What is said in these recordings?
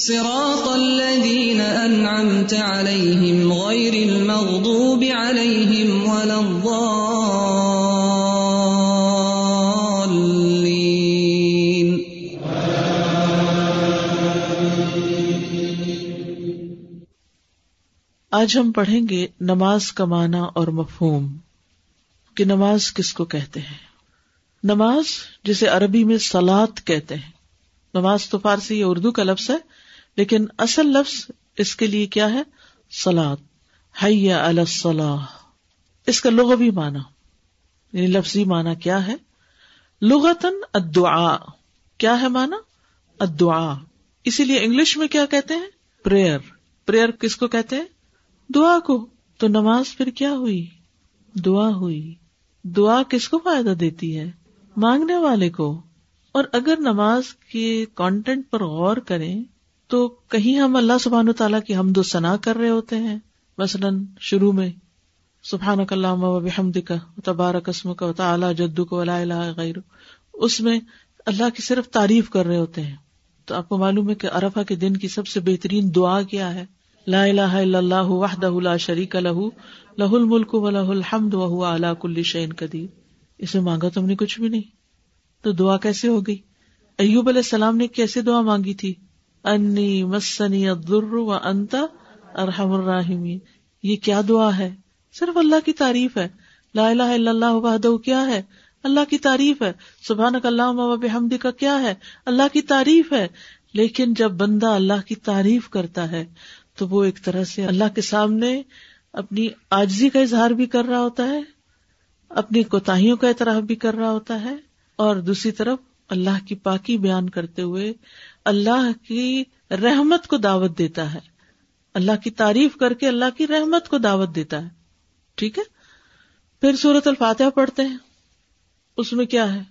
صراط الذين أنعمت عليهم غير المغضوب عليهم ولا الضالين. آج ہم پڑھیں گے نماز کا معنی اور مفہوم، کہ نماز کس کو کہتے ہیں؟ نماز جسے عربی میں سلاد کہتے ہیں۔ نماز تو فارسی یا اردو کا لفظ ہے لیکن اصل لفظ اس کے لیے کیا ہے؟ سلاد حیا الصلاح. اس کا لغوی معنی. یعنی لفظی معنی کیا ہے؟ لغتن الدعاء. کیا ہے معنی؟ الدعاء. اسی لیے انگلش میں کیا کہتے ہیں؟ پریئر. پریئر کس کو کہتے ہیں؟ دعا کو. تو نماز پھر کیا ہوئی؟ دعا ہوئی. دعا کس کو فائدہ دیتی ہے؟ مانگنے والے کو. اور اگر نماز کے کانٹینٹ پر غور کریں تو کہیں ہم اللہ سبحان و تعالیٰ کی حمد و ثنا کر رہے ہوتے ہیں؟ مثلاً شروع میں سبحان اللہ و بحمد کا تبارک قسم کا تعلیٰ جدو کو غیر اس میں اللہ کی صرف تعریف کر رہے ہوتے ہیں۔ تو آپ کو معلوم ہے کہ ارفا کے دن کی سب سے بہترین دعا کیا ہے؟ لا الہ الا اللہ وحدہ لا شریک لہو لہ الملک و لہ الحمد و اعلیٰ کل شعین قدیر۔ اسے مانگا تم نے کچھ بھی نہیں۔ تو دعا کیسے ہو گئی؟ ایوب علیہ السلام نے کیسے دعا مانگی تھی؟ انی مسنی الضر و انتا ارحم الراحمین۔ یہ کیا دعا ہے؟ صرف اللہ کی تعریف ہے۔ لا الہ الا اللہ وحدہ کیا ہے؟ اللہ کی تعریف ہے۔ سبحانک اللہم و بحمدک کا کیا ہے؟ اللہ کی تعریف ہے۔ لیکن جب بندہ اللہ کی تعریف کرتا ہے، تو وہ ایک طرح سے اللہ کے سامنے اپنی آجزی کا اظہار بھی کر رہا ہوتا ہے، اپنی کوتاہیوں کا اعتراف بھی کر رہا ہوتا ہے، اور دوسری طرف اللہ کی پاکی بیان کرتے ہوئے اللہ کی رحمت کو دعوت دیتا ہے۔ اللہ کی تعریف کر کے اللہ کی رحمت کو دعوت دیتا ہے۔ ٹھیک ہے؟ پھر سورت الفاتحہ پڑھتے ہیں۔ اس میں کیا ہے؟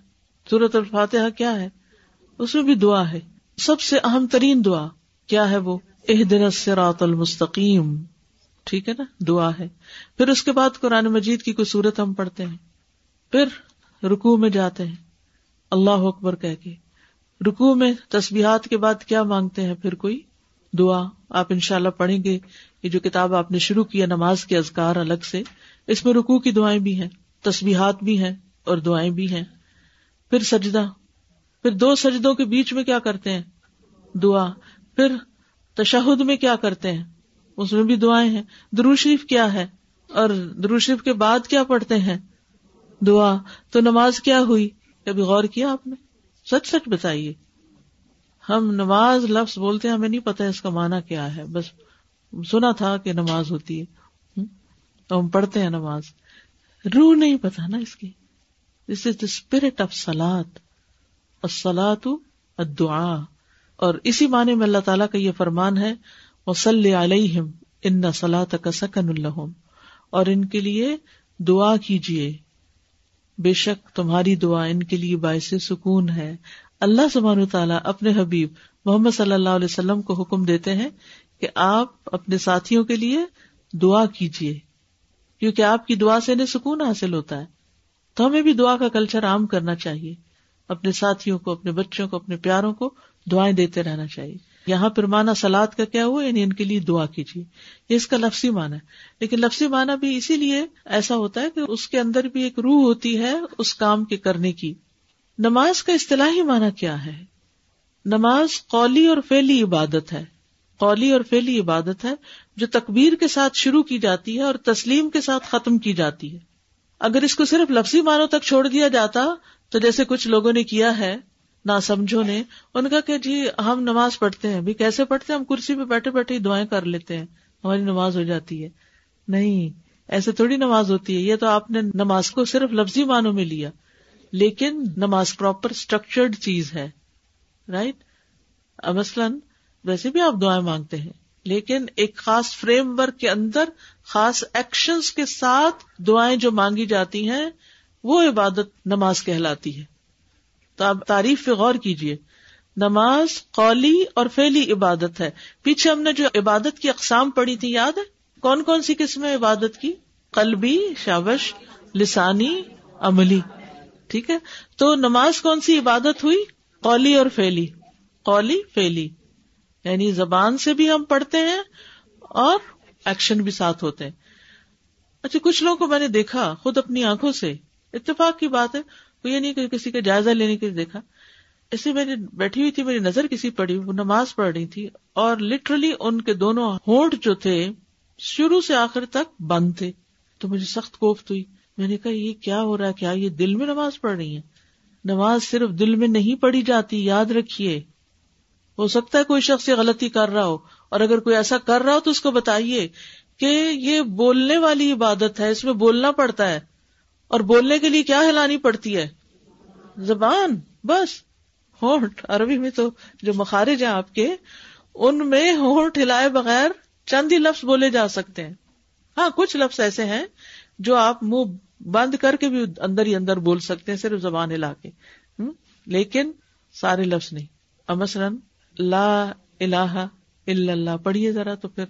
سورت الفاتحہ کیا ہے؟ اس میں بھی دعا ہے۔ سب سے اہم ترین دعا کیا ہے وہ؟ اح دن المستقیم۔ ٹھیک ہے نا؟ دعا ہے۔ پھر اس کے بعد قرآن مجید کی کوئی صورت ہم پڑھتے ہیں۔ پھر رکو میں جاتے ہیں۔ اللہ اکبر کہہ کے۔ رکو میں تسبیحات کے بعد کیا مانگتے ہیں؟ پھر کوئی دعا؟ آپ ان شاء اللہ پڑھیں گے یہ جو کتاب آپ نے شروع کیا نماز کے ازکار الگ سے، اس میں رکو کی دعائیں بھی ہیں، تسبیحات بھی ہیں اور دعائیں بھی ہیں۔ پھر سجدہ، پھر دو سجدوں کے بیچ میں کیا کرتے ہیں؟ دعا۔ پھر تشہد میں کیا کرتے ہیں؟ اس میں بھی دعائیں ہیں۔ دروشریف کیا ہے؟ اور دروشریف کے بعد کیا پڑھتے ہیں؟ دعا۔ تو نماز کیا ہوئی؟ کبھی غور کیا آپ نے؟ سچ سچ بتائیے۔ ہم نماز لفظ بولتے ہیں، ہمیں نہیں پتا اس کا معنی کیا ہے۔ بس سنا تھا کہ نماز ہوتی ہے۔ تو ہم پڑھتے ہیں نماز۔ روح نہیں پتا نا اس کی۔ دس از دا اسپرٹ آف سلاد سلاد دعا اور اسی معنی میں اللہ تعالیٰ کا یہ فرمان ہے وسل علیہم ان سلاط کا سکن الحم اور ان کے لیے دعا کیجیے بے شک تمہاری دعا ان کے لیے باعث سکون ہے۔ اللہ سبحانہ تعالیٰ اپنے حبیب محمد صلی اللہ علیہ وسلم کو حکم دیتے ہیں کہ آپ اپنے ساتھیوں کے لیے دعا کیجیے کیونکہ آپ کی دعا سے انہیں سکون حاصل ہوتا ہے۔ تو ہمیں بھی دعا کا کلچر عام کرنا چاہیے۔ اپنے ساتھیوں کو، اپنے بچوں کو، اپنے پیاروں کو دعائیں دیتے رہنا چاہیے۔ یہاں پر مانا سلاد کا کیا ہوا؟ یعنی ان کے لیے دعا کیجیے۔ یہ اس کا لفظی مانا ہے۔ لیکن لفظی مانا بھی اسی لیے ایسا ہوتا ہے کہ اس کے اندر بھی ایک روح ہوتی ہے اس کام کے کرنے کی۔ نماز کا اصطلاحی مانا کیا ہے؟ نماز قولی اور فیلی عبادت ہے۔ قولی اور فیلی عبادت ہے جو تکبیر کے ساتھ شروع کی جاتی ہے اور تسلیم کے ساتھ ختم کی جاتی ہے۔ اگر اس کو صرف لفظی معنوں تک چھوڑ دیا جاتا تو جیسے کچھ لوگوں نے کیا ہے نہ سمجھو نے، ان کا کہ جی ہم نماز پڑھتے ہیں، بھی کیسے پڑھتے ہیں؟ ہم کرسی پہ بیٹھے بیٹھے ہی دعائیں کر لیتے ہیں، ہماری نماز ہو جاتی ہے۔ نہیں، ایسے تھوڑی نماز ہوتی ہے، یہ تو آپ نے نماز کو صرف لفظی معنوں میں لیا۔ لیکن نماز پراپر اسٹرکچرڈ چیز ہے رائٹ مثلاً ویسے بھی آپ دعائیں مانگتے ہیں، لیکن ایک خاص فریم ورک کے اندر خاص ایکشنز کے ساتھ دعائیں جو مانگی جاتی ہیں، وہ عبادت نماز کہلاتی ہے۔ تو آپ تعریف پہ غور کیجیے نماز قولی اور فیلی عبادت ہے۔ پیچھے ہم نے جو عبادت کی اقسام پڑھی تھی، یاد ہے؟ کون کون سی قسم عبادت کی؟ قلبی، شابش، لسانی، عملی۔ ٹھیک ہے؟ تو نماز کون سی عبادت ہوئی؟ قولی اور فیلی قولی فیلی یعنی زبان سے بھی ہم پڑھتے ہیں اور ایکشن بھی ساتھ ہوتے ہیں۔ اچھا کچھ لوگوں کو میں نے دیکھا خود اپنی آنکھوں سے۔ اتفاق کی بات ہے۔ وہ یہ نہیں کہ کسی کا جائزہ لینے کے لیے دیکھا۔ ایسے میری بیٹھی ہوئی تھی، میری نظر کسی پڑی، وہ نماز پڑھ رہی تھی اور لٹرلی ان کے دونوں ہونٹ جو تھے، شروع سے آخر تک بند تھے۔ تو مجھے سخت کوفت ہوئی۔ میں نے کہا، یہ کیا ہو رہا ہے؟ کیا یہ دل میں نماز پڑھ رہی ہے نماز صرف دل میں نہیں پڑھی جاتی، یاد رکھیے۔ ہو سکتا ہے کوئی شخص یہ غلطی کر رہا ہو۔ اور اگر کوئی ایسا کر رہا ہو تو اس کو بتائیے کہ یہ بولنے والی عبادت ہے، اس میں بولنا پڑتا ہے۔ اور بولنے کے لیے کیا ہلانی پڑتی ہے؟ زبان، بس۔ ہونٹ۔ عربی میں تو جو مخارج ہیں آپ کے، ان میں ہونٹ ہلائے بغیر چند ہی لفظ بولے جا سکتے ہیں۔ ہاں کچھ لفظ ایسے ہیں جو آپ منہ بند کر کے بھی اندر ہی اندر بول سکتے ہیں، صرف زبان ہلا کے۔ لیکن سارے لفظ نہیں۔ مثلاً لا الہ الا اللہ پڑھیے ذرا تو پھر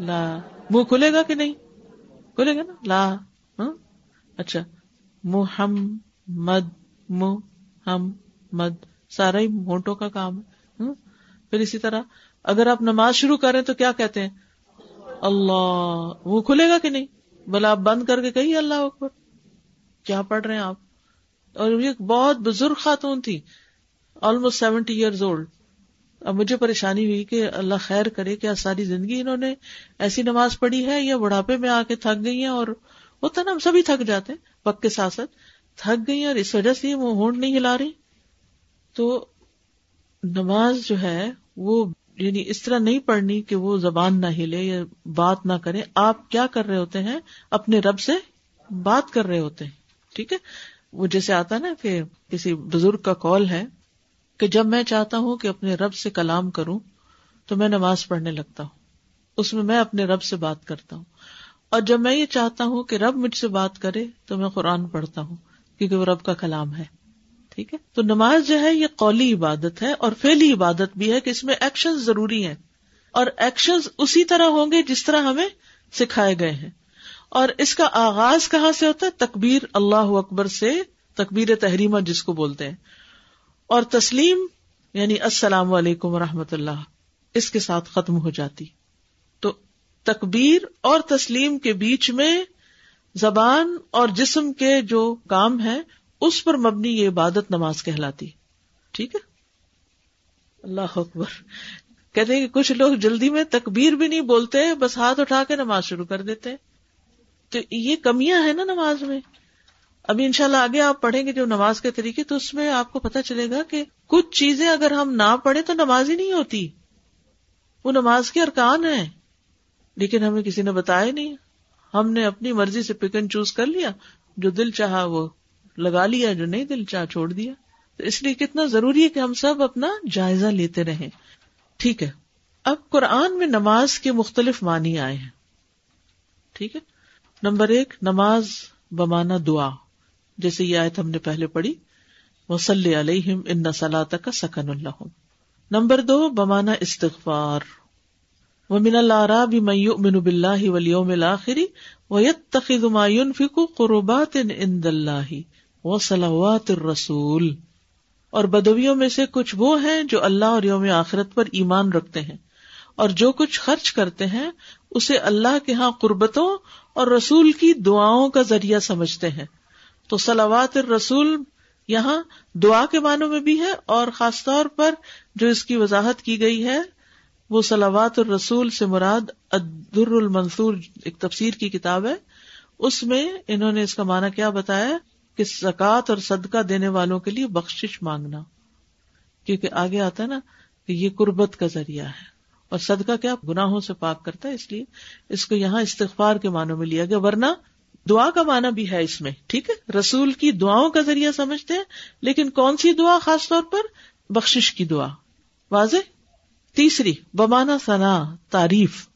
لا۔ منہ کھلے گا کہ نہیں؟ کھلے گا نا؟ لا۔ ہاں؟ اچھا مد محمد محمد، سارا ہی مونٹوں کا کام ہے ہاں؟ پھر اسی طرح، اگر آپ نماز شروع کریں تو کیا کہتے ہیں؟ اللہ، وہ کھلے گا کہ نہیں؟ بلا آپ بند کر کے کہیے اللہ اکبر؟ کیا پڑھ رہے ہیں آپ؟ اور یہ بہت بزرگ خاتون تھی آلموسٹ سیونٹی ایئرز اولڈ اب مجھے پریشانی ہوئی کہ اللہ خیر کرے، کیا ساری زندگی انہوں نے ایسی نماز پڑھی ہے یا بڑھاپے میں آ کے تھک گئی ہیں اور ہوتا نا ہم سبھی تھک جاتے ہیں، وقت کے ساتھ ساتھ تھک گئی اور اس وجہ سے وہ ہونٹ نہیں ہلا رہی۔ تو نماز جو ہے، وہ یعنی اس طرح نہیں پڑھنی کہ وہ زبان نہ ہلے یا بات نہ کرے۔ آپ کیا کر رہے ہوتے ہیں؟ اپنے رب سے بات کر رہے ہوتے ہیں۔ ٹھیک ہے؟ وہ جیسے آتا نا کہ کسی بزرگ کا کال ہے کہ جب میں چاہتا ہوں کہ اپنے رب سے کلام کروں تو میں نماز پڑھنے لگتا ہوں۔ اس میں میں اپنے رب سے بات کرتا ہوں۔ اور جب میں یہ چاہتا ہوں کہ رب مجھ سے بات کرے تو میں قرآن پڑھتا ہوں، کیونکہ وہ رب کا کلام ہے۔ ٹھیک ہے؟ تو نماز جو ہے، یہ قولی عبادت ہے اور فیلی عبادت بھی ہے کہ اس میں ایکشن ضروری ہیں۔ اور ایکشن اسی طرح ہوں گے جس طرح ہمیں سکھائے گئے ہیں۔ اور اس کا آغاز کہاں سے ہوتا ہے؟ تکبیر اللہ اکبر سے، تکبیر تحریمہ جس کو بولتے ہیں۔ اور تسلیم یعنی السلام علیکم و رحمت اللہ، اس کے ساتھ ختم ہو جاتی۔ تکبیر اور تسلیم کے بیچ میں زبان اور جسم کے جو کام ہے اس پر مبنی یہ عبادت نماز کہلاتی۔ ٹھیک ہے؟ اللہ اکبر۔ کہتے ہیں کہ کچھ لوگ جلدی میں تکبیر بھی نہیں بولتے، بس ہاتھ اٹھا کے نماز شروع کر دیتے۔ تو یہ کمیاں ہیں نا نماز میں۔ ابھی ان شاء اللہ آگے آپ پڑھیں گے جو نماز کے طریقے، تو اس میں آپ کو پتا چلے گا کہ کچھ چیزیں اگر ہم نہ پڑھیں تو نماز ہی نہیں ہوتی۔ وہ نماز کے ارکان ہیں۔ لیکن ہمیں کسی نے بتایا نہیں۔ ہم نے اپنی مرضی سے پک اینڈ چوز کر لیا۔ جو دل چاہا وہ لگا لیا، جو نہیں دل چاہ چھوڑ دیا۔ تو اس لیے کتنا ضروری ہے کہ ہم سب اپنا جائزہ لیتے رہیں۔ ٹھیک ہے۔ اب قرآن میں نماز کے مختلف معنی آئے ہیں۔ ٹھیک ہے۔ نمبر ایک، نماز بمانا دعا۔ جیسے یہ آیت ہم نے پہلے پڑھی۔ وسلی علیہم ان سلاط کا سکن اللہ نمبر دو بمانا استغفار۔ ومن العراب من يؤمن بالله واليوم الاخر ويتخذ ما ينفق قربات عند الله وصلوات الرسول۔ اور بدویوں میں سے کچھ وہ ہیں جو اللہ اور یوم آخرت پر ایمان رکھتے ہیں۔ اور جو کچھ خرچ کرتے ہیں، اسے اللہ کے ہاں قربتوں اور رسول کی دعاؤں کا ذریعہ سمجھتے ہیں۔ تو سلاوات الرسول یہاں دعا کے معنوں میں بھی ہے اور خاص طور پر جو اس کی وضاحت کی گئی ہے وہ سلاوات الرسول سے مراد ادر المنصور، ایک تفسیر کی کتاب ہے۔ اس میں انہوں نے اس کا معنی کیا بتایا کہ زکوٰۃ اور صدقہ دینے والوں کے لیے بخش مانگنا۔ کیونکہ آگے آتا ہے نا کہ یہ قربت کا ذریعہ ہے۔ اور صدقہ کیا؟ گناہوں سے پاک کرتا ہے، اس لیے اس کو یہاں استغفار کے معنوں میں لیا گیا، ورنہ دعا کا معنی بھی ہے اس میں، ٹھیک ہے؟ رسول کی دعاؤں کا ذریعہ سمجھتے ہیں، لیکن کون سی دعا خاص طور پر؟ بخش کی دعا۔ واضح؟ تیسری، بمانا ثنا، تعریف۔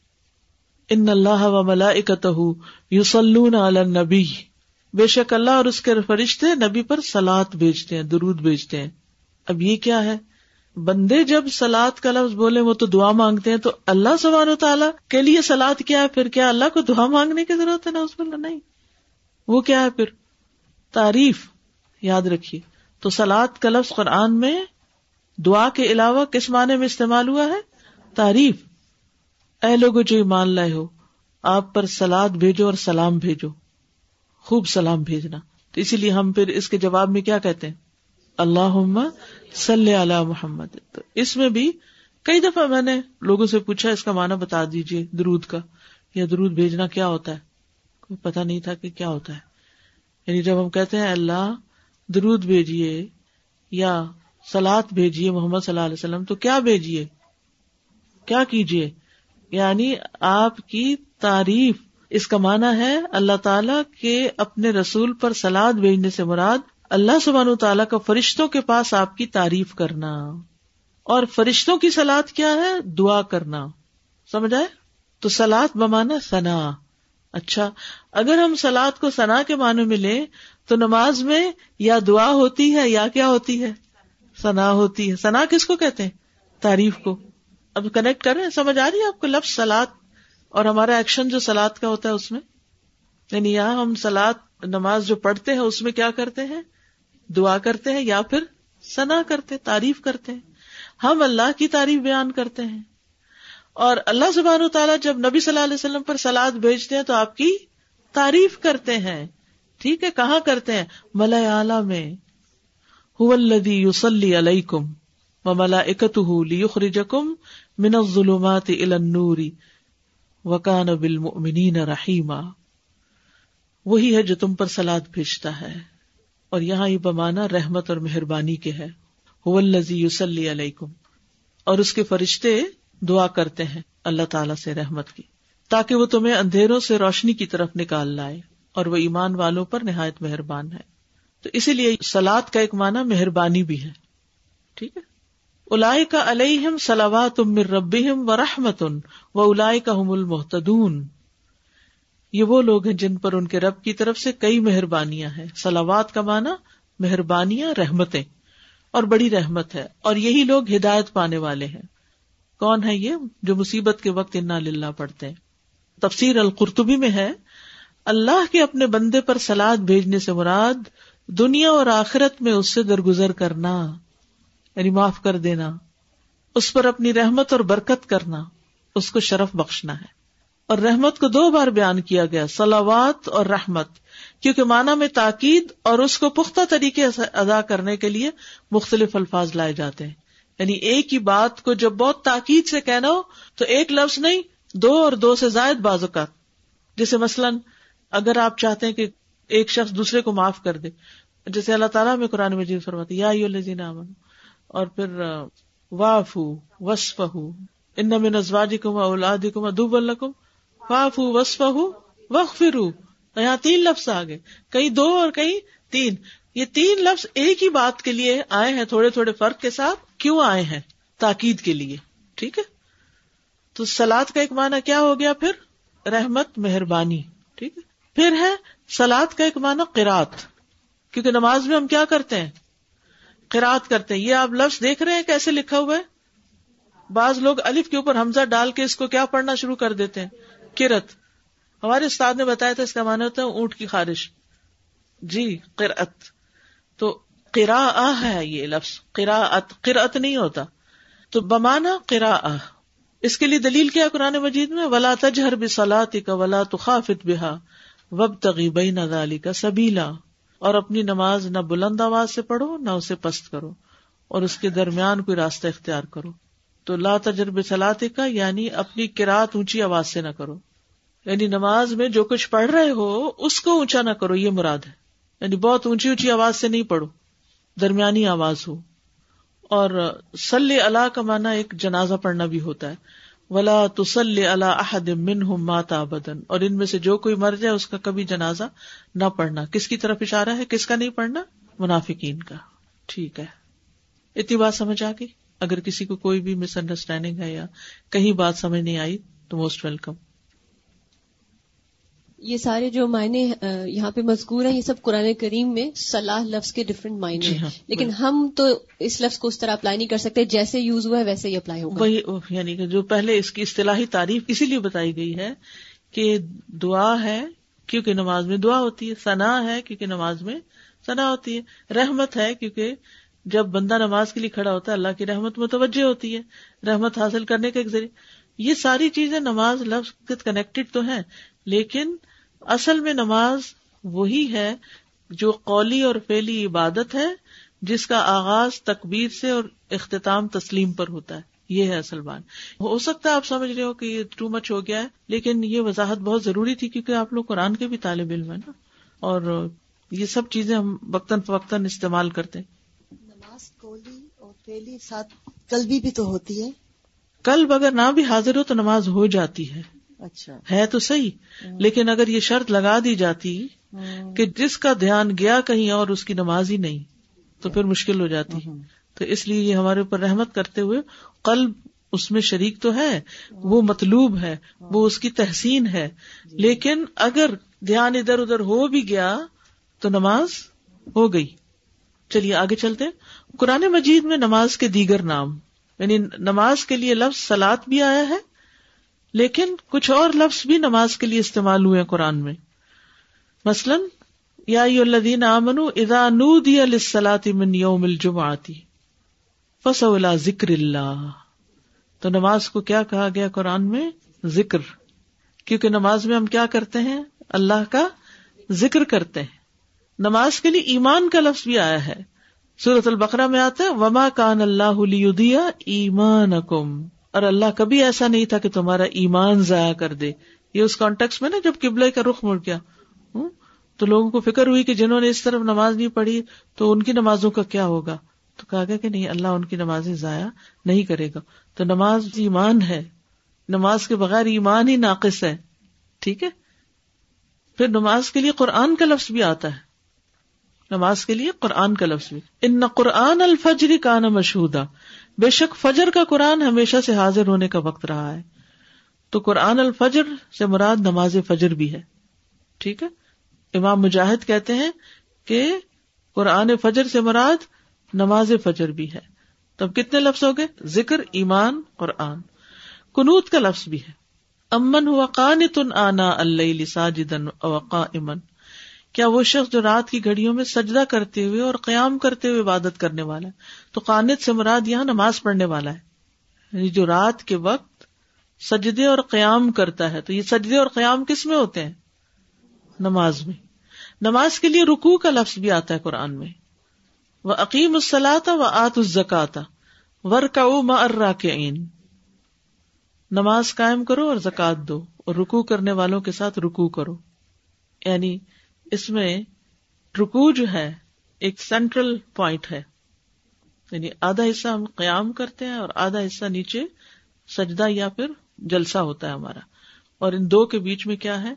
ان اللہ و ملا یوسلون نبی بے شک اللہ اور اس کے فرشتے نبی پر سلاد بھیجتے ہیں، درود بھیجتے ہیں۔ اب یہ کیا ہے؟ بندے جب سلاد کا لفظ بولے وہ تو دعا مانگتے ہیں، تو اللہ سبحانہ و تعالیٰ کے لیے سلاد کیا ہے؟ پھر کیا اللہ کو دعا مانگنے کی ضرورت ہے؟ نا اس پر نہیں۔ وہ کیا ہے پھر؟ تعریف۔ یاد رکھیے، تو سلاد کا لفظ قرآن میں دعا کے علاوہ کس معنی میں استعمال ہوا ہے؟ تعریف۔ اے لوگ جو ایمان لائے ہو، آپ پر سلاد بھیجو اور سلام بھیجو۔ خوب سلام بھیجنا۔ تو اسی لیے ہم پھر اس کے جواب میں کیا کہتے ہیں؟ اللہ صلی اللہ محمد۔ تو اس میں بھی کئی دفعہ میں نے لوگوں سے پوچھا، اس کا معنی بتا دیجیے درود کا۔ یا درود بھیجنا کیا ہوتا ہے؟ کوئی پتا نہیں تھا کہ کیا ہوتا ہے۔ یعنی جب ہم کہتے ہیں اللہ، درود بھیجیے یا سلاد بھیجیے محمد صلی اللہ علیہ وسلم، تو کیا بھیجیے؟ کیا کیجیے؟ یعنی آپ کی تعریف، اس کا معنی ہے اللہ تعالیٰ کے اپنے رسول پر سلاد بھیجنے سے مراد اللہ سبحان تعالیٰ کا فرشتوں کے پاس آپ کی تعریف کرنا۔ اور فرشتوں کی سلاد کیا ہے؟ دعا کرنا۔ سمجھ آئے؟ تو سلاد بمانا سنا اچھا اگر ہم سلاد کو سنا کے معنی میں لیں، تو نماز میں یا دعا ہوتی ہے یا کیا ہوتی ہے؟ سنا ہوتی ہے۔ سنا کس کو کہتے ہیں؟ تعریف کو۔ اب کنیکٹ کریں سمجھ آ رہی ہے آپ کو لفظ سلاد اور ہمارا ایکشن جو سلاد کا ہوتا ہے اس میں؟ یعنی یہاں ہم سلاد نماز جو پڑھتے ہیں، اس میں کیا کرتے ہیں؟ دعا کرتے ہیں یا پھر سنا کرتے، تعریف کرتے ہیں۔ ہم اللہ کی تعریف بیان کرتے ہیں۔ اور اللہ زبان و تعالیٰ جب نبی صلی اللہ علیہ وسلم پر سلاد بھیجتے ہیں تو آپ کی تعریف کرتے ہیں۔ ٹھیک ہے؟ کہاں کرتے ہیں؟ ملا اعلی میں۔ یوسلی علیہ کم و ملا اکت من الظلمات الى النور وکان بالمؤمنین رحیما وہی ہے جو تم پر سلاد بھیجتا ہے۔ اور یہاں یہ بمانا رحمت اور مہربانی کے ہے۔ یوسلی علیکم اور اس کے فرشتے دعا کرتے ہیں اللہ تعالی سے رحمت کی۔ تاکہ وہ تمہیں اندھیروں سے روشنی کی طرف نکال لائے اور وہ ایمان والوں پر نہایت مہربان ہے۔ تو اسی لیے سلاد کا ایک معنی مہربانی بھی ہے۔ ٹھیک ہے؟ الاائے کا علیہم سلاوات ربیم و رحمت و الاائے کا حم المحتدون یہ وہ لوگ ہیں جن پر ان کے رب کی طرف سے کئی مہربانیاں ہیں۔ سلاوات کا معنی مہربانیاں، رحمتیں۔ اور بڑی رحمت ہے۔ اور یہی لوگ ہدایت پانے والے ہیں۔ کون ہے یہ؟ جو مصیبت کے وقت انا للہ پڑھتے ہیں۔ تفسیر القرتبی میں ہے، اللہ کے اپنے بندے پر سلاد بھیجنے سے مراد دنیا اور آخرت میں اس سے درگزر کرنا یعنی معاف کر دینا، اس پر اپنی رحمت اور برکت کرنا، اس کو شرف بخشنا ہے۔ اور رحمت کو دو بار بیان کیا گیا سلاوات اور رحمت، کیونکہ مانا میں تاکید اور اس کو پختہ طریقے سے ادا کرنے کے لیے مختلف الفاظ لائے جاتے ہیں۔ یعنی ایک ہی بات کو جب بہت تاکید سے کہنا ہو، تو ایک لفظ نہیں، دو اور دو سے زائد بازو کا جیسے مثلاً، اگر آپ چاہتے ہیں کہ ایک شخص دوسرے کو معاف کر دے۔ جیسے اللہ تعالیٰ میں قرآن مجید فرماتے یا امن اور پھر واف وسف ان میں نزواجی کم اولادی کم ادوب الکم فاف وسف وق فرو یہاں تین لفظ آ گئے۔ کئی دو اور کئی تین۔ یہ تین لفظ ایک ہی بات کے لیے آئے ہیں، تھوڑے تھوڑے فرق کے ساتھ کیوں آئے ہیں؟ تاکید کے لیے۔ ٹھیک ہے؟ تو سلاد کا ایک معنی کیا ہو گیا پھر؟ رحمت، مہربانی۔ ٹھیک ہے؟ پھر ہے سلاد کا ایک معنی قرات کیونکہ نماز میں ہم کیا کرتے ہیں؟ قرات کرتے ہیں۔ یہ آپ لفظ دیکھ رہے ہیں کیسے لکھا ہوا ہے؟ بعض لوگ الف کے اوپر حمزہ ڈال کے اس کو کیا پڑھنا شروع کر دیتے ہیں؟ کرت ہمارے استاد نے بتایا تھا اس کا معنی ہوتا ہے اونٹ کی خارش۔ جی قرت تو قرا ہے یہ لفظ۔ قرات قرت نہیں ہوتا۔ تو بمانا قرا اس کے لیے دلیل کیا قرآن مجید میں؟ ولا تجہر بسلاتی کا ولا تو خافت بحا وب تغیبئی نہ کا سبیلا اور اپنی نماز نہ بلند آواز سے پڑھو، نہ اسے پست کرو۔ اور اس کے درمیان کوئی راستہ اختیار کرو۔ تو لا تجرب سلاتی کا یعنی اپنی کراط اونچی آواز سے نہ کرو۔ یعنی نماز میں جو کچھ پڑھ رہے ہو، اس کو اونچا نہ کرو، یہ مراد ہے۔ یعنی بہت اونچی اونچی آواز سے نہیں پڑھو، درمیانی آواز ہو۔ اور سل اللہ کا مانا ایک جنازہ پڑھنا بھی ہوتا ہے۔ ولا تسل اللہ احد من ہوں ماتا بدن اور ان میں سے جو کوئی مر جائے اس کا کبھی جنازہ نہ پڑھنا۔ کس کی طرف اشارہ ہے؟ کس کا نہیں پڑھنا؟ منافقین کا۔ ٹھیک ہے۔ اتنی بات سمجھ آ گئی؟ اگر کسی کو کوئی بھی مس انڈرسٹینڈنگ ہے یا کہیں بات سمجھ نہیں آئی تو موسٹ ویلکم یہ سارے جو معنی یہاں پہ مذکور ہیں یہ سب قرآن کریم میں صلاح لفظ کے ڈفرینٹ معنی جی ہیں۔ ہاں، لیکن ہم تو اس لفظ کو اس طرح اپلائی نہیں کر سکتے جیسے یوز ہوا ہے ویسے ہی اپلائی ہوگا۔ وہی یعنی کہ جو پہلے اس کی اصطلاحی تعریف اسی لیے بتائی گئی ہے کہ دعا ہے کیونکہ نماز میں دعا ہوتی ہے ثنا ہے کیونکہ نماز میں ثنا ہوتی ہے رحمت ہے کیونکہ جب بندہ نماز کے لیے کھڑا ہوتا ہے اللہ کی رحمت متوجہ ہوتی ہے رحمت حاصل کرنے کا ایک ذریعہ یہ ساری چیزیں نماز لفظ کنیکٹڈ تو ہیں لیکن اصل میں نماز وہی ہے جو قولی اور فیلی عبادت ہے جس کا آغاز تکبیر سے اور اختتام تسلیم پر ہوتا ہے۔ یہ ہے اصل بات۔ ہو سکتا ہے آپ سمجھ رہے ہو کہ یہ ٹو مچ ہو گیا ہے لیکن یہ وضاحت بہت ضروری تھی کیونکہ آپ لوگ قرآن کے بھی طالب علم ہے نا۔ اور یہ سب چیزیں ہم وقتاً فوقتاً استعمال کرتے ہیں۔ نماز کولی اور پہلی ساتھ قلبی بھی تو ہوتی ہے۔ کلب اگر نہ بھی حاضر ہو تو نماز ہو جاتی ہے۔ اچھا۔ ہے تو صحیح لیکن اگر یہ شرط لگا دی جاتی کہ جس کا دھیان گیا کہیں اور اس کی نماز ہی نہیں تو پھر مشکل ہو جاتی۔ تو اس لیے یہ ہمارے اوپر رحمت کرتے ہوئے قلب اس میں شریک تو ہے وہ مطلوب ہے وہ اس کی تحسین ہے۔ لیکن اگر دھیان ادھر ادھر ہو بھی گیا تو نماز ہو گئی۔ چلیے آگے چلتے قرآن مجید میں نماز کے دیگر نام یعنی نماز کے لیے لفظ سلاد بھی آیا ہے لیکن کچھ اور لفظ بھی نماز کے لیے استعمال ہوئے قرآن میں۔ مثلاً، یا الذین آمنوا اذا نودی للصلاة من یوم الجمعۃ فسوا الى ذکر اللہ۔ تو نماز کو کیا کہا گیا قرآن میں؟ ذکر۔ کیونکہ نماز میں ہم کیا کرتے ہیں؟ اللہ کا ذکر کرتے ہیں۔ نماز کے لیے ایمان کا لفظ بھی آیا ہے۔ سورت البقرہ میں آتا ہے، وما کان اللہ لیدیا ایمانکم۔ اور اللہ کبھی ایسا نہیں تھا کہ تمہارا ایمان ضائع کر دے۔ یہ اس کانٹیکس میں نا جب قبلے کا رخ مڑ گیا۔ تو لوگوں کو فکر ہوئی کہ جنہوں نے اس طرف نماز نہیں پڑھی تو ان کی نمازوں کا کیا ہوگا؟ تو کہا گیا کہ نہیں، اللہ ان کی نمازیں ضائع نہیں کرے گا۔ تو نماز ایمان ہے۔ نماز کے بغیر ایمان ہی ناقص ہے۔ ٹھیک ہے؟ پھر نماز کے لیے قرآن کا لفظ بھی آتا ہے۔ نماز کے لیے قرآن کا لفظ بھی۔ ان قرآن الفجر کا نا بے شک فجر کا قرآن ہمیشہ سے حاضر ہونے کا وقت رہا ہے۔ تو قرآن الفجر سے مراد نماز فجر بھی ہے۔ ٹھیک ہے؟ امام مجاہد کہتے ہیں کہ قرآن فجر سے مراد نماز فجر بھی ہے۔ تب کتنے لفظ ہو گئے؟ ذکر، ایمان، قرآن۔ کنوت کا لفظ بھی ہے۔ امن ہوا قانتن آنا اللہ ساجدن اوقا امن کیا وہ شخص جو رات کی گھڑیوں میں سجدہ کرتے ہوئے اور قیام کرتے ہوئے عبادت کرنے والا ہے؟ تو قانت سے مراد یہاں نماز پڑھنے والا ہے۔ یعنی جو رات کے وقت سجدے اور قیام کرتا ہے، تو یہ سجدے اور قیام کس میں ہوتے ہیں؟ نماز میں۔ نماز کے لیے رکوع کا لفظ بھی آتا ہے قرآن میں۔ وہ عقیم السلاتا و آت الزکاتا ورکا مرا کے عین نماز قائم کرو اور زکات دو اور رکو کرنے والوں کے ساتھ رکو کرو۔ یعنی اس میں رکو جو ہے ایک سینٹرل پوائنٹ ہے۔ یعنی آدھا حصہ ہم قیام کرتے ہیں اور آدھا حصہ نیچے سجدہ یا پھر جلسہ ہوتا ہے ہمارا۔ اور ان دو کے بیچ میں کیا ہے؟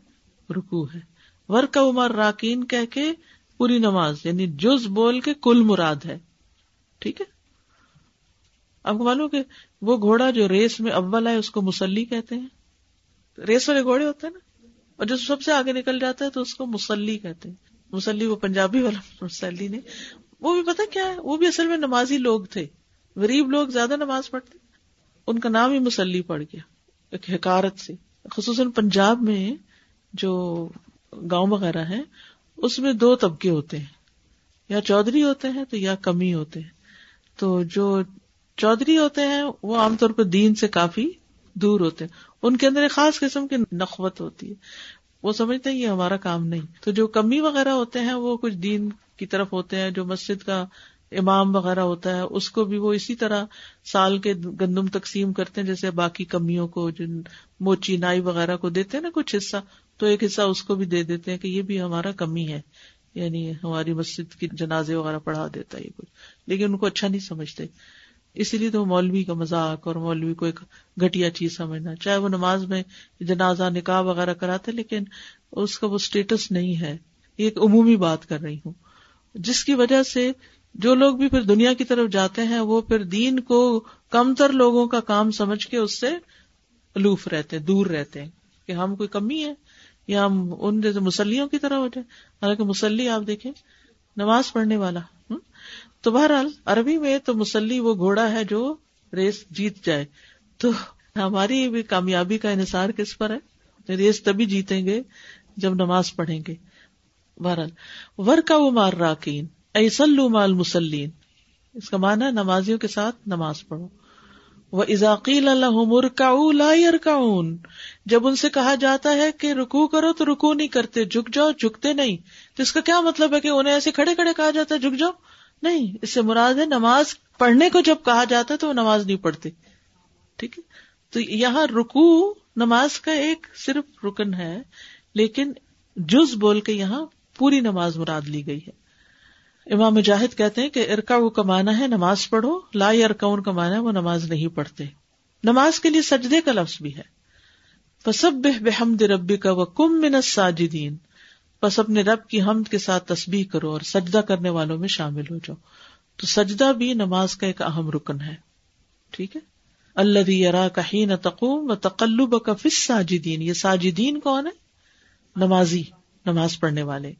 رکو ہے۔ ورک عمر راکین کہہ کے پوری نماز یعنی جز بول کے کل مراد ہے۔ ٹھیک ہے؟ آپ کو معلوم کہ وہ گھوڑا جو ریس میں اول ہے اس کو مسلی کہتے ہیں۔ ریس والے گھوڑے ہوتے ہیں نا؟ اور جو سب سے آگے نکل جاتا ہے تو اس کو مسلی کہتے ہیں۔ مسلی وہ پنجابی والا مسلی نے وہ بھی پتا کیا ہے؟ وہ بھی اصل میں نمازی لوگ تھے۔ غریب لوگ زیادہ نماز پڑھتے۔ ان کا نام ہی مسلی پڑ گیا۔ ایک حکارت سے خصوصاً پنجاب میں جو گاؤں وغیرہ ہے اس میں دو طبقے ہوتے ہیں۔ یا چودھری ہوتے ہیں تو یا کمی ہوتے ہیں۔ تو جو چودھری ہوتے ہیں، وہ عام طور پر دین سے کافی دور ہوتے ہیں۔ ان کے اندر ایک خاص قسم کی نقوت ہوتی ہے۔ وہ سمجھتے ہیں یہ ہمارا کام نہیں۔ تو جو کمی وغیرہ ہوتے ہیں، وہ کچھ دین کی طرف ہوتے ہیں، جو مسجد کا امام وغیرہ ہوتا ہے، اس کو بھی وہ اسی طرح سال کے گندم تقسیم کرتے ہیں۔ جیسے باقی کمیوں کو جن موچی، نائی وغیرہ کو دیتے ہیں نا کچھ حصہ، تو ایک حصہ اس کو بھی دے دیتے ہیں کہ یہ بھی ہمارا کمی ہے۔ یعنی ہماری مسجد کی جنازے وغیرہ پڑھا دیتا ہے یہ کچھ۔ لیکن ان کو اچھا نہیں سمجھتے۔ اسی لیے تو مولوی کا مذاق اور مولوی کو ایک گٹیا چیز سمجھنا۔ چاہے وہ نماز میں جنازہ، نکاح وغیرہ کراتے، لیکن اس کا وہ اسٹیٹس نہیں ہے۔ یہ ایک عمومی بات کر رہی ہوں۔ جس کی وجہ سے جو لوگ بھی پھر دنیا کی طرف جاتے ہیں، وہ پھر دین کو کم تر لوگوں کا کام سمجھ کے اس سے الوف رہتے دور رہتے ہیں کہ ہم کوئی کمی ہے یا ہم ان جیسے مسلیوں کی طرح ہو جائے حالانکہ مسلی آپ دیکھیں، نماز پڑھنے والا تو بہرحال عربی میں تو مسلی وہ گھوڑا ہے جو ریس جیت جائے۔ تو ہماری بھی کامیابی کا انحصار کس پر ہے؟ ریس تبھی جیتیں گے جب نماز پڑھیں گے۔ بہرحال ور کا وہ مار راکین ایسلو مال مسلین اس کا مانا نمازیوں کے ساتھ نماز پڑھو۔ وہ ازاقیل اللہ جب ان سے کہا جاتا ہے کہ رکو کرو تو رکو نہیں کرتے، جھک جاؤ، جھکتے نہیں۔ تو اس کا کیا مطلب ہے کہ انہیں ایسے کھڑے کھڑے کہا جاتا ہے، جھک جاؤ؟ نہیں، اس سے مراد ہے نماز پڑھنے کو جب کہا جاتا ہے تو وہ نماز نہیں پڑھتے۔ ٹھیک ہے؟ تو یہاں رکو نماز کا ایک صرف رکن ہے، لیکن جز بول کے یہاں پوری نماز مراد لی گئی ہے۔ امام مجاہد کہتے ہیں کہ ارکا وہ کمانا ہے نماز پڑھو، لا ارکا ان کمانا ہے وہ نماز نہیں پڑھتے۔ نماز کے لیے سجدے کا لفظ بھی ہے۔ فسب بحمد ربی کا وہ کم من ساجدین بس اپنے رب کی حمد کے ساتھ تسبیح کرو اور سجدہ کرنے والوں میں شامل ہو جاؤ۔ تو سجدہ بھی نماز کا ایک اہم رکن ہے۔ ٹھیک ہے؟ اللہ یرا کہین تقوم و تقلب کا فس ساجدین یہ ساجدین کون ہے نمازی، نماز پڑھنے والے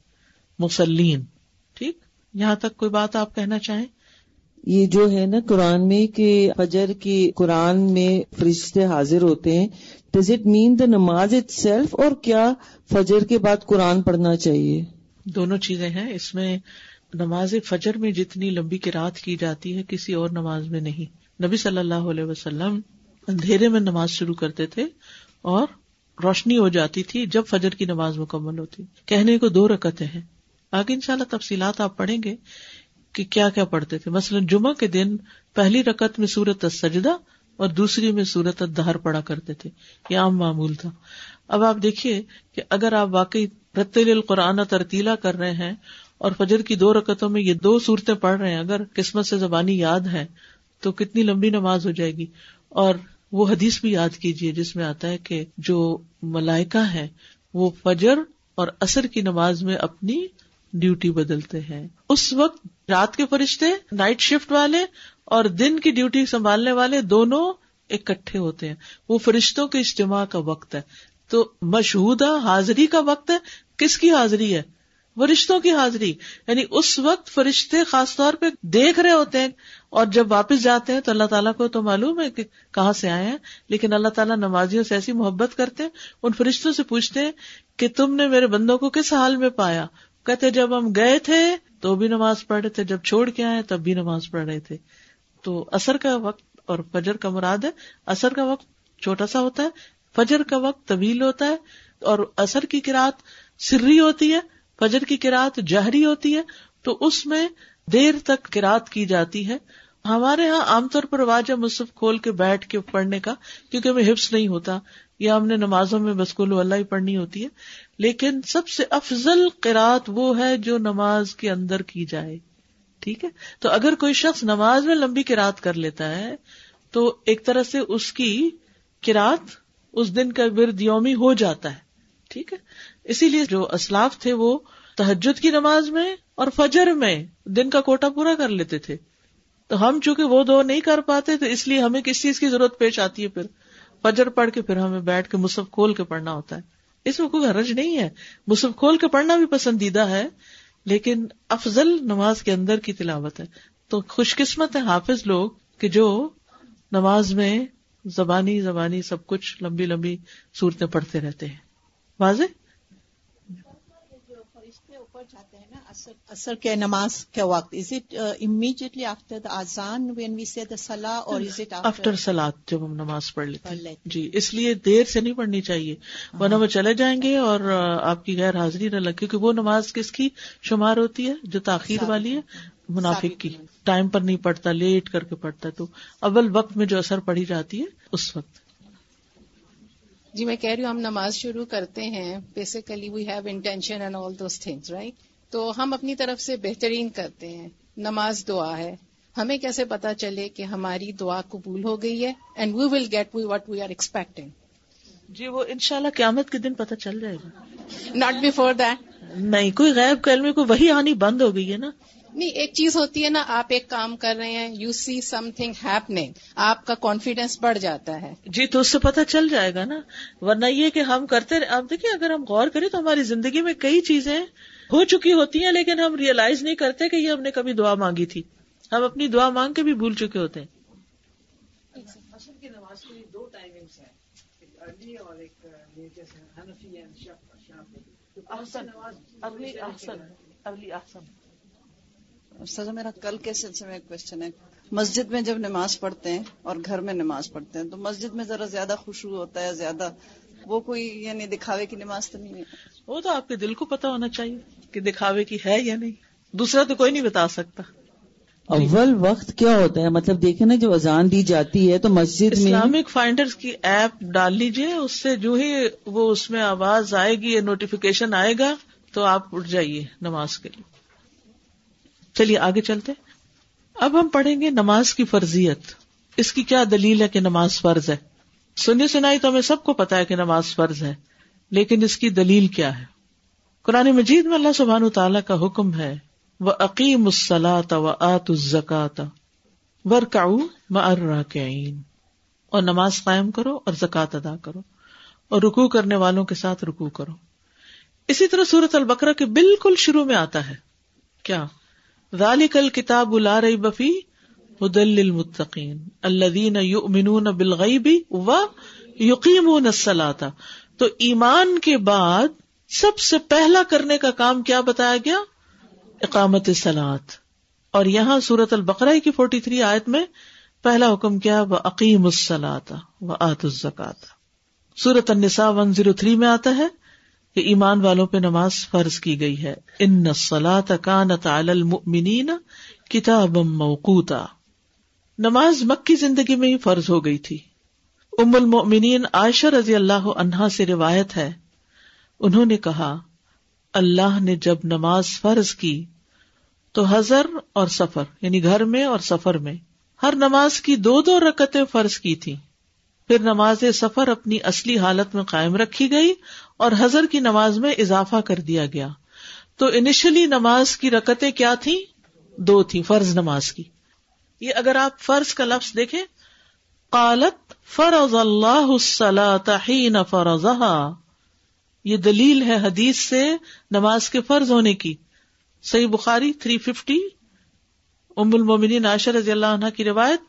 مسلین ٹھیک؟ یہاں تک کوئی بات آپ کہنا چاہیں؟ یہ جو ہے نا قرآن میں کہ فجر کی قرآن میں فرشتے حاضر ہوتے ہیں ڈز اٹ مین دا نماز اٹ سیلف اور کیا فجر کے بعد قرآن پڑھنا چاہیے؟ دونوں چیزیں ہیں۔ اس میں نماز فجر میں جتنی لمبی کی رات کی جاتی ہے، کسی اور نماز میں نہیں۔ نبی صلی اللہ علیہ وسلم اندھیرے میں نماز شروع کرتے تھے اور روشنی ہو جاتی تھی جب فجر کی نماز مکمل ہوتی۔ کہنے کو دو رکتیں ہیں۔ آگے ان شاء اللہ تفصیلات آپ پڑھیں گے۔ کہ کیا کیا پڑھتے تھے؟ مثلاً جمعہ کے دن پہلی رکت میں سورت سجدہ اور دوسری میں سورت دہر پڑا کرتے تھے، یہ عام معمول تھا۔ اب آپ دیکھیے کہ اگر آپ واقعی رتل القرآن ترتیلا کر رہے ہیں اور فجر کی دو رکتوں میں یہ دو صورتیں پڑھ رہے ہیں، اگر قسمت سے زبانی یاد ہے تو کتنی لمبی نماز ہو جائے گی۔ اور وہ حدیث بھی یاد کیجیے جس میں آتا ہے کہ جو ملائکہ ہے وہ فجر اور اثر کی نماز میں اپنی ڈیوٹی بدلتے ہیں۔ اس وقت رات کے فرشتے، نائٹ شفٹ والے اور دن کی ڈیوٹی سنبھالنے والے دونوں اکٹھے ہوتے ہیں۔ وہ فرشتوں کے اجتماع کا وقت ہے۔ تو مشہودہ حاضری کا وقت ہے۔ کس کی حاضری ہے؟ فرشتوں کی حاضری۔ یعنی اس وقت فرشتے خاص طور پہ دیکھ رہے ہوتے ہیں اور جب واپس جاتے ہیں تو اللہ تعالیٰ کو تو معلوم ہے کہ کہاں سے آئے ہیں۔ لیکن اللہ تعالیٰ نمازیوں سے ایسی محبت کرتے ہیں، ان فرشتوں سے پوچھتے ہیں کہ تم نے میرے بندوں کو کس حال میں پایا؟ کہتے جب ہم گئے تھے تو بھی نماز پڑھ رہے تھے، جب چھوڑ کے آئے تب بھی نماز پڑھ رہے تھے۔ تو اثر کا وقت اور فجر کا مراد ہے اثر کا وقت چھوٹا سا ہوتا ہے، فجر کا وقت طویل ہوتا ہے اور اثر کی کراط سری ہوتی ہے، فجر کی کراط جہری ہوتی ہے۔ تو اس میں دیر تک کراط کی جاتی ہے۔ ہمارے یہاں عام طور پر رواج ہے مصحف کھول کے بیٹھ کے پڑھنے کا، کیونکہ ہمیں حفظ نہیں ہوتا۔ یا ہم نے نمازوں میں بس کو اللہ ہی پڑھنی ہوتی ہے، لیکن سب سے افضل قرات وہ ہے جو نماز کے اندر کی جائے۔ ٹھیک ہے؟ تو اگر کوئی شخص نماز میں لمبی کراط کر لیتا ہے، تو ایک طرح سے اس کی کراط اس دن کا ورد یومی ہو جاتا ہے۔ ٹھیک ہے؟ اسی لیے جو اسلاف تھے وہ تحجد کی نماز میں اور فجر میں دن کا کوٹا پورا کر لیتے تھے۔ تو ہم چونکہ وہ دو نہیں کر پاتے، تو اس لیے ہمیں کس چیز کی ضرورت پیش آتی ہے پھر؟ فجر پڑھ کے پھر ہمیں بیٹھ کے مصحف کھول کے پڑھنا ہوتا ہے۔ اس میں کوئی حرج نہیں ہے۔ مصحف کھول کے پڑھنا بھی پسندیدہ ہے، لیکن افضل نماز کے اندر کی تلاوت ہے۔ تو خوش قسمت ہے حافظ لوگ کہ جو نماز میں زبانی زبانی سب کچھ لمبی لمبی صورتیں پڑھتے رہتے ہیں۔ واضح؟ اثر کے نماز کے وقت. Is it immediately after the آزان وین وی سی دا سلا اور از اٹ آفٹر سلاد جب ہم نماز پڑھ لیتے جی اس لیے دیر سے نہیں پڑھنی چاہیے۔ ورنہ وہ چلے جائیں گے اور آپ کی غیر حاضری نہ لگے کیونکہ وہ نماز کس کی شمار ہوتی ہے؟ جو تاخیر والی ہے منافق کی ٹائم پر نہیں پڑتا لیٹ کر کے پڑتا تو اول وقت میں جو اثر پڑھی جاتی ہے اس وقت۔ جی میں کہہ رہی ہوں ہم نماز شروع کرتے ہیں basically we have intention and all those things right تو ہم اپنی طرف سے بہترین کرتے ہیں نماز دعا ہے۔ ہمیں کیسے پتا چلے کہ ہماری دعا قبول ہو گئی ہے؟ And we will get we what we are expecting جی وہ ان شاء اللہ قیامت کے دن پتا چل جائے گا۔ ناٹ بفور دیٹ نہیں کوئی غیب میں کوئی وہی آنی بند ہو گئی ہے نا۔ نہیں ایک چیز ہوتی ہے نا آپ ایک کام کر رہے ہیں you see some thing happening آپ کا کانفیڈینس بڑھ جاتا ہے۔ جی تو اس سے پتہ چل جائے گا نا۔ ورنہ یہ کہ ہم کرتے رہے اب دیکھیے اگر ہم غور کریں تو ہماری زندگی میں کئی چیزیں ہو چکی ہوتی ہیں لیکن ہم ریئلائز نہیں کرتے کہ یہ ہم نے کبھی دعا مانگی تھی۔ ہم اپنی دعا مانگ کے بھی بھول چکے ہوتے ہیں۔ سر میرا کل کے سلسلے میں ایک کوشچن ہے۔ مسجد میں جب نماز پڑھتے ہیں اور گھر میں نماز پڑھتے ہیں تو مسجد میں ذرا زیادہ خوشبو ہوتا ہے زیادہ وہ کوئی یعنی دکھاوے کی نماز تو نہیں ہے۔ وہ تو آپ کے دل کو پتا ہونا چاہیے کہ دکھاوے کی ہے یا نہیں۔ دوسرا تو کوئی نہیں بتا سکتا۔ اول وقت کیا ہوتا ہے؟ مطلب دیکھیں نا جب اذان دی جاتی ہے تو مسجد میں اسلامک فائنڈر کی ایپ ڈال لیجیے اس سے جو ہی وہ اس میں آواز آئے گی یا نوٹیفکیشن آئے گا تو آپ اٹھ جائیے نماز کے لیے۔ چلیے آگے چلتے اب ہم پڑھیں گے نماز کی فرضیت۔ اس کی کیا دلیل ہے کہ نماز فرض ہے؟ سنی سنائی تو ہمیں سب کو پتا ہے کہ نماز فرض ہے، لیکن اس کی دلیل کیا ہے؟ قرآن مجید میں اللہ سبحان تعالیٰ کا حکم ہے وہ عقیم السلاط و آت الزکات ورکاؤ اور نماز قائم کرو اور زکوٰۃ ادا کرو۔ اور رکو کرنے والوں کے ساتھ رکو کرو۔ اسی طرح سورت البقرہ کے بالکل شروع میں آتا ہے۔ کیا؟ ذالک الکتاب لا ریب بفی ہدل للمتقین الذین یؤمنون بالغیب و یقیمون الصلاۃ۔ تو ایمان کے بعد سب سے پہلا کرنے کا کام کیا بتایا گیا؟ اقامت سلاد اور یہاں سورت البقرہ کی فورٹی تھری آیت میں پہلا حکم کیا وہ عقیم السلاط و آت الزکات سورت النساء ون زیرو تھری میں آتا ہے کہ ایمان والوں پہ نماز فرض کی گئی ہے۔ ان سلاط کانت المؤمنین کتاب موقوتا۔ نماز مکی زندگی میں ہی فرض ہو گئی تھی۔ ام المؤمنین عائشہ رضی اللہ عنہا سے روایت ہے۔ انہوں نے کہا، اللہ نے جب نماز فرض کی تو ہزر اور سفر یعنی گھر میں اور سفر میں، ہر نماز کی دو دو رکتیں فرض کی تھی پھر نماز سفر اپنی اصلی حالت میں قائم رکھی گئی اور ہزر کی نماز میں اضافہ کر دیا گیا۔ تو انیشلی نماز کی رکتیں کیا تھی دو تھی فرض نماز کی۔ یہ اگر آپ فرض کا لفظ دیکھیں، قالت فرض اللہ حین فرضها یہ دلیل ہے حدیث سے نماز کے فرض ہونے کی۔ صحیح بخاری تھری ففٹی، ام المومنین عائشہ رضی اللہ عنہ کی روایت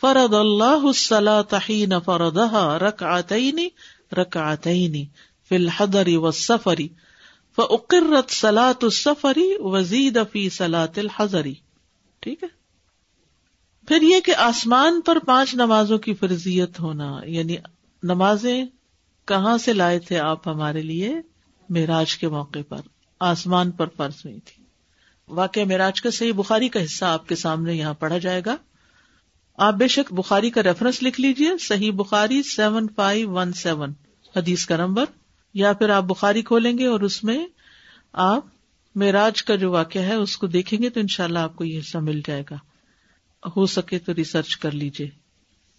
فرد اللہ تحین فردہ رک آتعینی رک فی الحدری و سفری فقرت سلاۃ السفری وزید فی سلاۃ الحضری ٹھیک ہے؟ پھر یہ کہ آسمان پر پانچ نمازوں کی فرضیت ہونا یعنی نمازیں کہاں سے لائے تھے آپ ہمارے لیے؟ معراج کے موقع پر، آسمان پر فرض ہوئی تھی۔ واقع معراج کا صحیح بخاری کا حصہ آپ کے سامنے یہاں پڑھا جائے گا۔ آپ بے شک بخاری کا ریفرنس لکھ لیجیے Sahih Bukhari seven five one seven حدیث کا نمبر یا پھر آپ بخاری کھولیں گے اور اس میں آپ معراج کا جو واقعہ ہے اس کو دیکھیں گے تو انشاءاللہ شاء آپ کو یہ حصہ مل جائے گا۔ ہو سکے تو ریسرچ کر لیجیے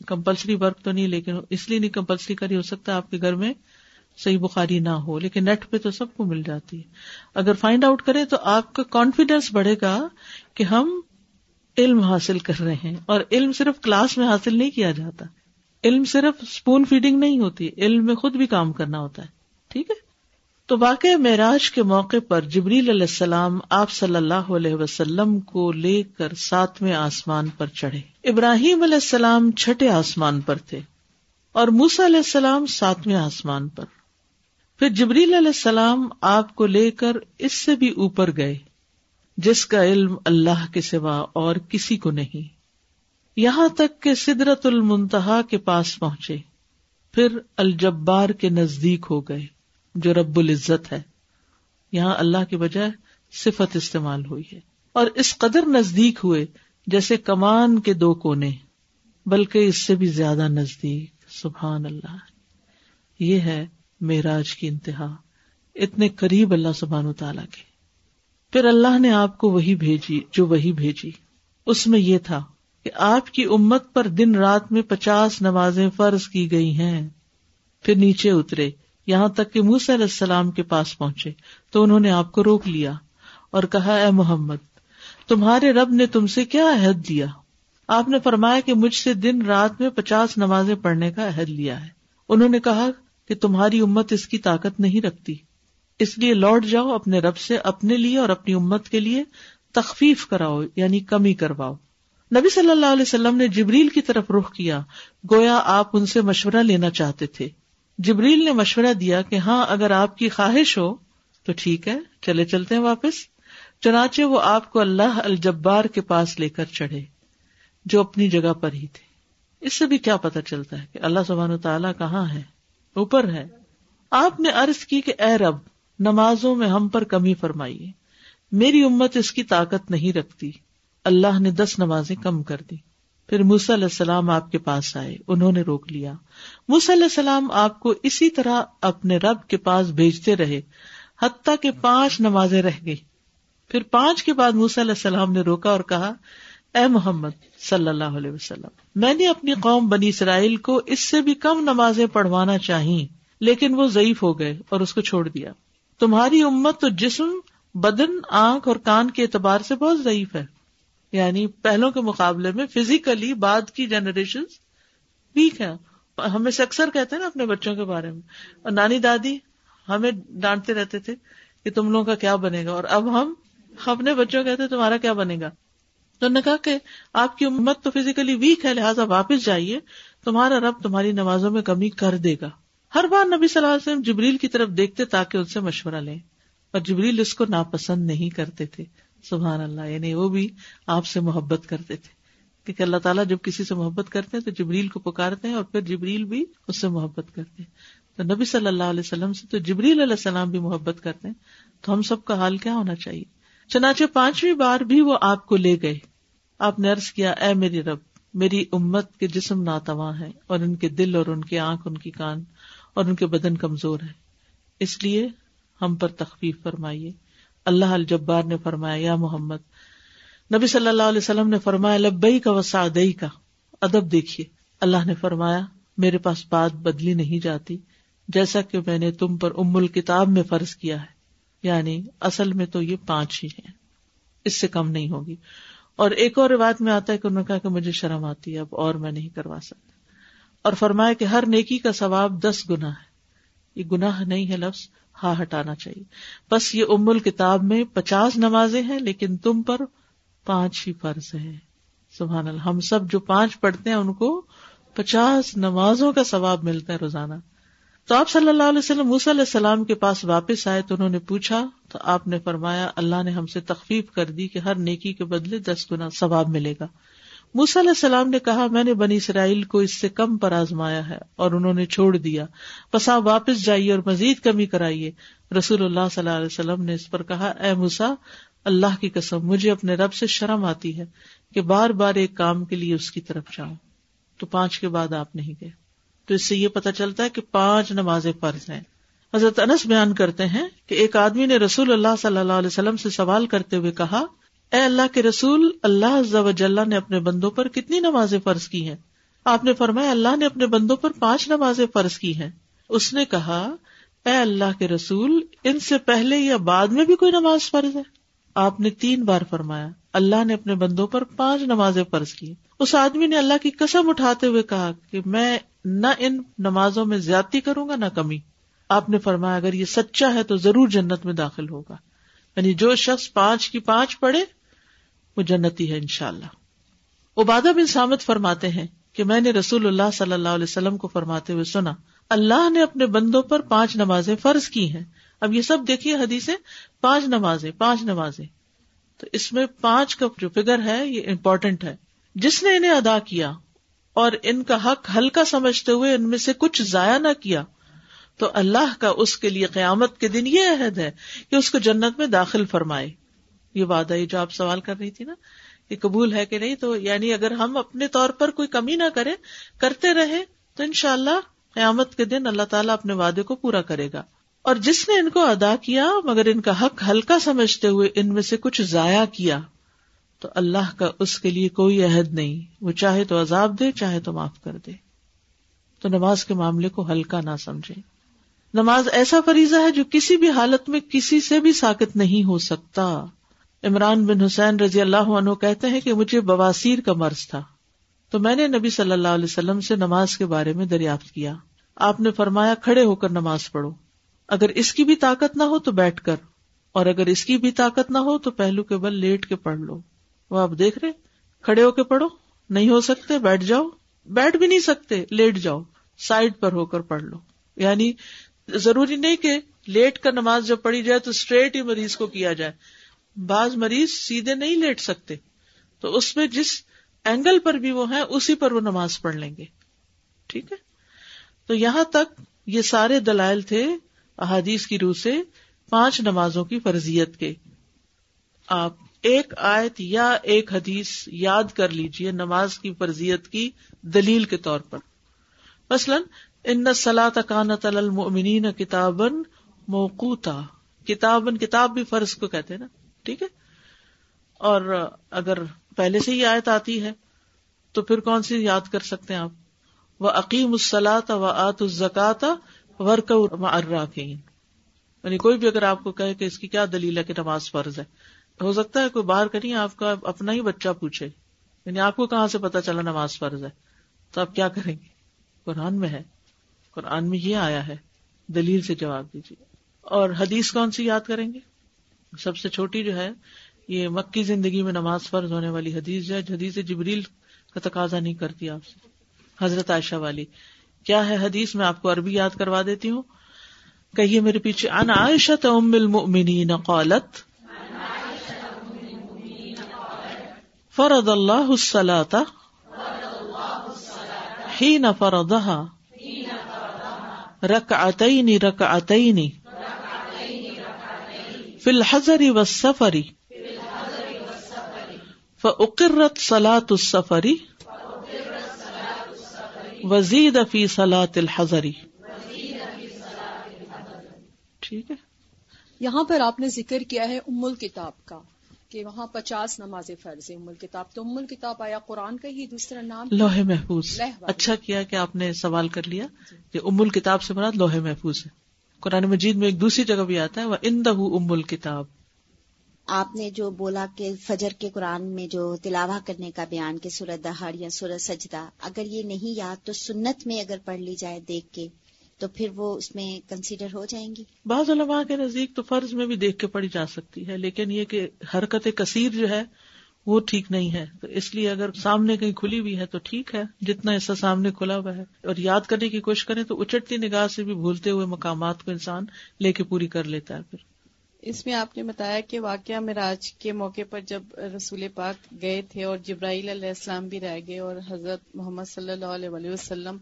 کمپلسری ورک تو نہیں، لیکن اس لیے نہیں کمپلسری کری ہو سکتا آپ کے گھر میں صحیح بخاری نہ ہو، لیکن نیٹ پہ تو سب کو مل جاتی ہے۔ اگر فائنڈ آؤٹ کریں تو آپ کا کانفیڈینس بڑھے گا کہ ہم علم حاصل کر رہے ہیں۔ اور علم صرف کلاس میں حاصل نہیں کیا جاتا۔ علم صرف اسپون فیڈنگ نہیں ہوتی، علم میں خود بھی کام کرنا ہوتا ہے۔ ٹھیک ہے؟ تو واقع معراج کے موقع پر جبریل علیہ السلام آپ صلی اللہ علیہ وسلم کو لے کر ساتویں آسمان پر چڑھے۔ ابراہیم علیہ السلام چھٹے آسمان پر تھے اور موسا علیہ السلام ساتویں آسمان پر۔ پھر جبریل علیہ السلام آپ کو لے کر اس سے بھی اوپر گئے، جس کا علم اللہ کے سوا اور کسی کو نہیں۔ یہاں تک کہ سدرت المنتہا کے پاس پہنچے، پھر الجبار کے نزدیک ہو گئے۔ جو رب العزت ہے، یہاں اللہ کی بجائے صفت استعمال ہوئی ہے۔ اور اس قدر نزدیک ہوئے جیسے کمان کے دو کونے، بلکہ اس سے بھی زیادہ نزدیک۔ سبحان اللہ۔ یہ ہے میراج کی انتہا، اتنے قریب اللہ سبحان و تعالی کے۔ پھر اللہ نے آپ کو وہی بھیجی، جو وہی بھیجی۔ اس میں یہ تھا کہ آپ کی امت پر دن رات میں پچاس نمازیں فرض کی گئی ہیں، پھر نیچے اترے۔ یہاں تک کہ موسی علیہ السلام کے پاس پہنچے تو انہوں نے آپ کو روک لیا اور کہا، اے محمد، تمہارے رب نے تم سے کیا عہد دیا؟ آپ نے فرمایا کہ مجھ سے دن رات میں پچاس نمازیں پڑھنے کا عہد لیا ہے۔ انہوں نے کہا کہ تمہاری امت اس کی طاقت نہیں رکھتی۔ اس لیے لوٹ جاؤ اپنے رب سے، اپنے لیے اور اپنی امت کے لیے تخفیف کراؤ یعنی کمی کرواؤ۔ نبی صلی اللہ علیہ وسلم نے جبریل کی طرف رخ کیا۔ گویا آپ ان سے مشورہ لینا چاہتے تھے۔ جبریل نے مشورہ دیا کہ ہاں اگر آپ کی خواہش ہو تو ٹھیک ہے، چلے چلتے ہیں واپس۔ چنانچہ وہ آپ کو اللہ الجبار کے پاس لے کر چڑھے، جو اپنی جگہ پر ہی تھے۔ اس سے بھی کیا پتا چلتا ہے کہ اللہ سبحان تعالیٰ کہاں ہے، اوپر ہے۔ آپ نے عرض کی کہ اے رب، نمازوں میں ہم پر کمی فرمائیے۔ میری امت اس کی طاقت نہیں رکھتی۔ اللہ نے دس نمازیں کم کر دی پھر موسی علیہ السلام آپ کے پاس آئے، انہوں نے روک لیا۔ موسی علیہ السلام آپ کو اسی طرح اپنے رب کے پاس بھیجتے رہے، حتیٰ کہ پانچ نمازیں رہ گئی پھر پانچ کے بعد موسی علیہ السلام نے روکا اور کہا، اے محمد صلی اللہ علیہ وسلم، میں نے اپنی قوم بنی اسرائیل کو اس سے بھی کم نمازیں پڑھوانا چاہی، لیکن وہ ضعیف ہو گئے اور اس کو چھوڑ دیا۔ تمہاری امت تو جسم، بدن، آنکھ اور کان کے اعتبار سے بہت ضعیف ہے۔ یعنی پہلوں کے مقابلے میں فزیکلی بعد کی جنریشن ویک ہے ہمیں سے اکثر کہتے ہیں نا اپنے بچوں کے بارے میں۔ اور نانی دادی ہمیں ڈانٹتے رہتے تھے کہ تم لوگوں کا کیا بنے گا۔ اور اب ہم اپنے بچوں کہتے تمہارا کیا بنے گا۔ تو نے کہا کہ آپ کی امت تو فزیکلی ویک ہے، لہٰذا واپس جائیے۔ تمہارا رب تمہاری نمازوں میں کمی کر دے گا۔ ہر بار نبی صلی اللہ علیہ وسلم جبریل کی طرف دیکھتے تاکہ ان سے مشورہ لیں۔ اور جبریل اس کو ناپسند نہیں کرتے تھے۔ سبحان اللہ یعنی وہ بھی آپ سے محبت کرتے تھے۔ کیونکہ اللہ تعالیٰ جب کسی سے محبت کرتے ہیں تو جبریل کو پکارتے ہیں اور پھر جبریل بھی اس سے محبت کرتے ہیں۔ تو نبی صلی اللہ علیہ وسلم سے تو جبریل علیہ السلام بھی محبت کرتے ہیں۔ تو ہم سب کا حال کیا ہونا چاہیے؟ چنانچہ پانچویں بار بھی وہ آپ کو لے گئے۔ آپ نے ارض کیا، اے میری رب، میری امت کے جسم ناتواں ہے اور ان کے دل اور ان کی آنکھ، ان کی کان اور ان کے بدن کمزور ہے اس لیے ہم پر تخفیف فرمائیے۔ اللہ الجبار نے فرمایا، یا محمد، نبی صلی اللہ علیہ وسلم نے فرمایا لبئی کا وسعدئی کا ادب دیکھیے۔ اللہ نے فرمایا، میرے پاس بات بدلی نہیں جاتی، جیسا کہ میں نے تم پر ام الکتاب میں فرض کیا ہے۔ یعنی اصل میں تو یہ پانچ ہی ہیں۔ اس سے کم نہیں ہوگی۔ اور ایک اور روایت میں آتا ہے کہ انہوں نے کہا کہ مجھے شرم آتی ہے، اب اور میں نہیں کروا سکتا۔ اور فرمایا کہ ہر نیکی کا ثواب دس گنا ہے۔ یہ گناہ نہیں ہے لفظ۔ ہاں ہٹانا چاہیے۔ بس یہ ام الکتاب میں پچاس نمازیں ہیں، لیکن تم پر پانچ ہی فرض ہے سبحان اللہ، ہم سب جو پانچ پڑھتے ہیں، ان کو پچاس نمازوں کا ثواب ملتا ہے روزانہ۔ تو آپ صلی اللہ علیہ وسلم علیہ السلام کے پاس واپس آئے تو انہوں نے پوچھا، تو آپ نے فرمایا، اللہ نے ہم سے تخفیف کر دی کہ ہر نیکی کے بدلے دس گنا ثواب ملے گا۔ موسی علیہ السلام نے کہا، میں نے بنی اسرائیل کو اس سے کم پر آزمایا ہے اور انہوں نے چھوڑ دیا۔ بس آپ واپس جائیے اور مزید کمی کرائیے۔ رسول اللہ صلی اللہ علیہ وسلم نے اس پر کہا، اے موسا اللہ کی قسم، مجھے اپنے رب سے شرم آتی ہے کہ بار بار ایک کام کے لیے اس کی طرف جاؤں۔ تو پانچ کے بعد آپ نہیں گئے۔ تو اس سے یہ پتا چلتا ہے کہ پانچ نماز فرض ہیں۔ حضرت انس بیان کرتے ہیں کہ ایک آدمی نے رسول اللہ صلی اللہ علیہ وسلم سے سوال کرتے ہوئے کہا اے اللہ کے رسول، اللہ نے اپنے بندوں پر کتنی نمازیں فرض کی ہیں؟ آپ نے فرمایا، اللہ نے اپنے بندوں پر پانچ نمازیں فرض کی ہیں۔ اس نے کہا، اے اللہ کے رسول، ان سے پہلے یا بعد میں بھی کوئی نماز فرض ہے؟ آپ نے تین بار فرمایا، اللہ نے اپنے بندوں پر پانچ نمازیں فرض کی۔ اس آدمی نے اللہ کی قسم اٹھاتے ہوئے کہا کہ میں نہ ان نمازوں میں زیادتی کروں گا نہ کمی۔ آپ نے فرمایا، اگر یہ سچا ہے تو ضرور جنت میں داخل ہوگا۔ یعنی جو شخص پانچ کی پانچ پڑھے وہ جنتی ہے انشاءاللہ۔ اللہ عبادہ بن سامت فرماتے ہیں کہ میں نے رسول اللہ صلی اللہ علیہ وسلم کو فرماتے ہوئے سنا، اللہ نے اپنے بندوں پر پانچ نمازیں فرض کی ہیں۔ اب یہ سب دیکھیے حدیثیں، پانچ نمازیں پانچ نمازیں۔ تو اس میں پانچ کا جو فگر ہے، یہ امپورٹنٹ ہے۔ جس نے انہیں ادا کیا اور ان کا حق ہلکا سمجھتے ہوئے ان میں سے کچھ ضائع نہ کیا، تو اللہ کا اس کے لیے قیامت کے دن یہ عہد ہے کہ اس کو جنت میں داخل فرمائے۔ یہ وعدہ جو آپ سوال کر رہی تھی نا، یہ قبول ہے کہ نہیں؟ تو یعنی اگر ہم اپنے طور پر کوئی کمی نہ کریں، کرتے رہے تو ان شاء اللہ قیامت کے دن اللہ تعالیٰ اپنے وعدے کو پورا کرے گا۔ اور جس نے ان کو ادا کیا، مگر ان کا حق ہلکا سمجھتے ہوئے ان میں سے کچھ ضائع کیا، تو اللہ کا اس کے لیے کوئی عہد نہیں۔ وہ چاہے تو عذاب دے، چاہے تو معاف کر دے۔ تو نماز کے معاملے کو ہلکا نہ سمجھے نماز ایسا فریضہ ہے جو کسی بھی حالت میں کسی سے بھی ساکت نہیں ہو سکتا۔ عمران بن حسین رضی اللہ عنہ کہتے ہیں کہ مجھے بواسیر کا مرض تھا۔ تو میں نے نبی صلی اللہ علیہ وسلم سے نماز کے بارے میں دریافت کیا۔ آپ نے فرمایا، کھڑے ہو کر نماز پڑھو۔ اگر اس کی بھی طاقت نہ ہو تو بیٹھ کر۔ اور اگر اس کی بھی طاقت نہ ہو تو پہلو کے بل لیٹ کے پڑھ لو۔ وہ آپ دیکھ رہے کھڑے ہو کے پڑھو۔ نہیں ہو سکتے، بیٹھ جاؤ۔ بیٹھ بھی نہیں سکتے، لیٹ جاؤ۔ سائڈ پر ہو کر پڑھ لو۔ یعنی ضروری نہیں کہ لیٹ کر نماز جب پڑھی جائے تو اسٹریٹ ہی مریض کو کیا جائے۔ بعض مریض سیدھے نہیں لیٹ سکتے تو اس میں جس اینگل پر بھی وہ ہیں، اسی پر وہ نماز پڑھ لیں گے۔ ٹھیک ہے؟ تو یہاں تک یہ سارے دلائل تھے احادیث کی روح سے پانچ نمازوں کی فرضیت کے۔ آپ ایک آیت یا ایک حدیث یاد کر لیجیے نماز کی فرضیت کی دلیل کے طور پر۔ مثلاً، ان سلا تکانت المؤمنین کتابن موقوتا۔ کتابن کتاب بھی فرض کو کہتے ہیں نا۔ ٹھیک ہے؟ اور اگر پہلے سے ہی آیت آتی ہے، تو پھر کون سی یاد کر سکتے ہیں آپ؟ وہ عقیم السلاط و آت الزکات ورک یعنی کوئی بھی اگر آپ کو کہے کہ اس کی کیا دلیل ہے کہ نماز فرض ہے، ہو سکتا ہے کوئی باہر کریں آپ کا اپنا ہی بچہ پوچھے۔ یعنی آپ کو کہاں سے پتا چلا نماز فرض ہے؟ تو آپ کیا کریں گے؟ قرآن میں ہے۔ قرآن میں یہ آیا ہے۔ دلیل سے جواب دیجیے۔ اور حدیث کون سی یاد کریں گے؟ سب سے چھوٹی جو ہے، یہ مکی زندگی میں نماز فرض ہونے والی حدیث جو ہے، حدیث جبریل کا تقاضا نہیں کرتی آپ سے، حضرت عائشہ والی۔ کیا ہے حدیث؟ میں آپ کو عربی یاد کروا دیتی ہوں۔ کہیے میرے پیچھے ان عائشہ ام المؤمنین قالت فرد اللہ الصلاة حين فرضها ركعتين ركعتين في الحضر والسفر فأقرت صلاة السفر. وزید فی صلاة الحضر. ٹھیک ہے؟ یہاں پر آپ نے ذکر کیا ہے ام الکتاب کا کہ وہاں پچاس نماز فرض ام الکتاب. تو ام الکتاب آیا قرآن کا ہی دوسرا نام؟ لوہے محفوظ. اچھا کیا کہ آپ نے سوال کر لیا کہ ام الکتاب سے مراد لوہے محفوظ ہے۔ قرآن مجید میں ایک دوسری جگہ بھی آتا ہے وہ ان دہ ام الکتاب۔ آپ نے جو بولا کہ فجر کے قرآن میں جو تلاوہ کرنے کا بیان کہ سورت دہاڑ یا سورت سجدہ اگر یہ نہیں یاد تو سنت میں اگر پڑھ لی جائے دیکھ کے تو پھر وہ اس میں کنسیڈر ہو جائیں گی۔ بعض علماء کے نزدیک تو فرض میں بھی دیکھ کے پڑھی جا سکتی ہے لیکن یہ کہ حرکت کثیر جو ہے وہ ٹھیک نہیں ہے۔ تو اس لیے اگر سامنے کہیں کھلی ہوئی ہے تو ٹھیک ہے۔ جتنا حصہ سامنے کھلا ہوا ہے۔ اور یاد کرنے کی کوشش کریں تو اچٹتی نگاہ سے بھی بھولتے ہوئے مقامات کو انسان لے کے پوری کر لیتا ہے پھر۔ اس میں آپ نے بتایا کہ واقعہ مراج کے موقع پر جب رسول پاک گئے تھے اور جبرائیل علیہ السلام بھی رہ گئے اور حضرت محمد صلی اللہ علیہ وسلم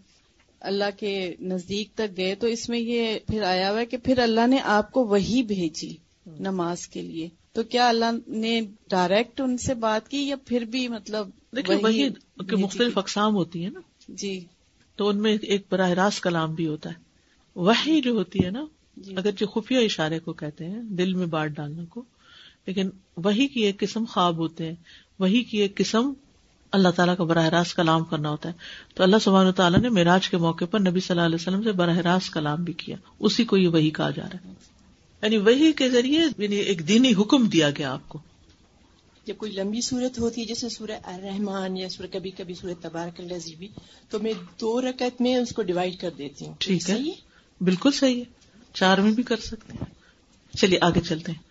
اللہ کے نزدیک تک گئے تو اس میں یہ پھر آیا ہوا ہے کہ پھر اللہ نے آپ کو وہی بھیجی نماز کے لیے۔ تو کیا اللہ نے ڈائریکٹ ان سے بات کی یا پھر بھی مطلب وہی مختلف اقسام ہوتی ہیں نا۔ جی۔ تو ان میں ایک براہ راست کلام بھی ہوتا ہے۔ وہی جو ہوتی ہے نا جی۔ اگر جو خفیہ اشارے کو کہتے ہیں دل میں بانٹ ڈالنے کو لیکن وہی کی ایک قسم خواب ہوتے ہیں۔ وہی کی ایک قسم اللہ تعالیٰ کا براہ راست کلام کرنا ہوتا ہے۔ تو اللہ سبحانہ تعالیٰ نے معراج کے موقع پر نبی صلی اللہ علیہ وسلم سے براہ راست کلام بھی کیا۔ اسی کو یہ وہی کہا جا رہا ہے۔ یعنی وہی کے ذریعے یعنی ایک دینی حکم دیا گیا آپ کو۔ جب کوئی لمبی صورت ہوتی ہے جیسے سورہ الرحمان یا سورہ کبھی کبھی سورہ تبارک اللہ بھی تو میں دو رکعت میں اس کو ڈیوائڈ کر دیتی ہوں۔ ٹھیک ہے؟ بالکل صحیح ہے۔ چار میں بھی کر سکتے ہیں۔ چلیے آگے چلتے ہیں۔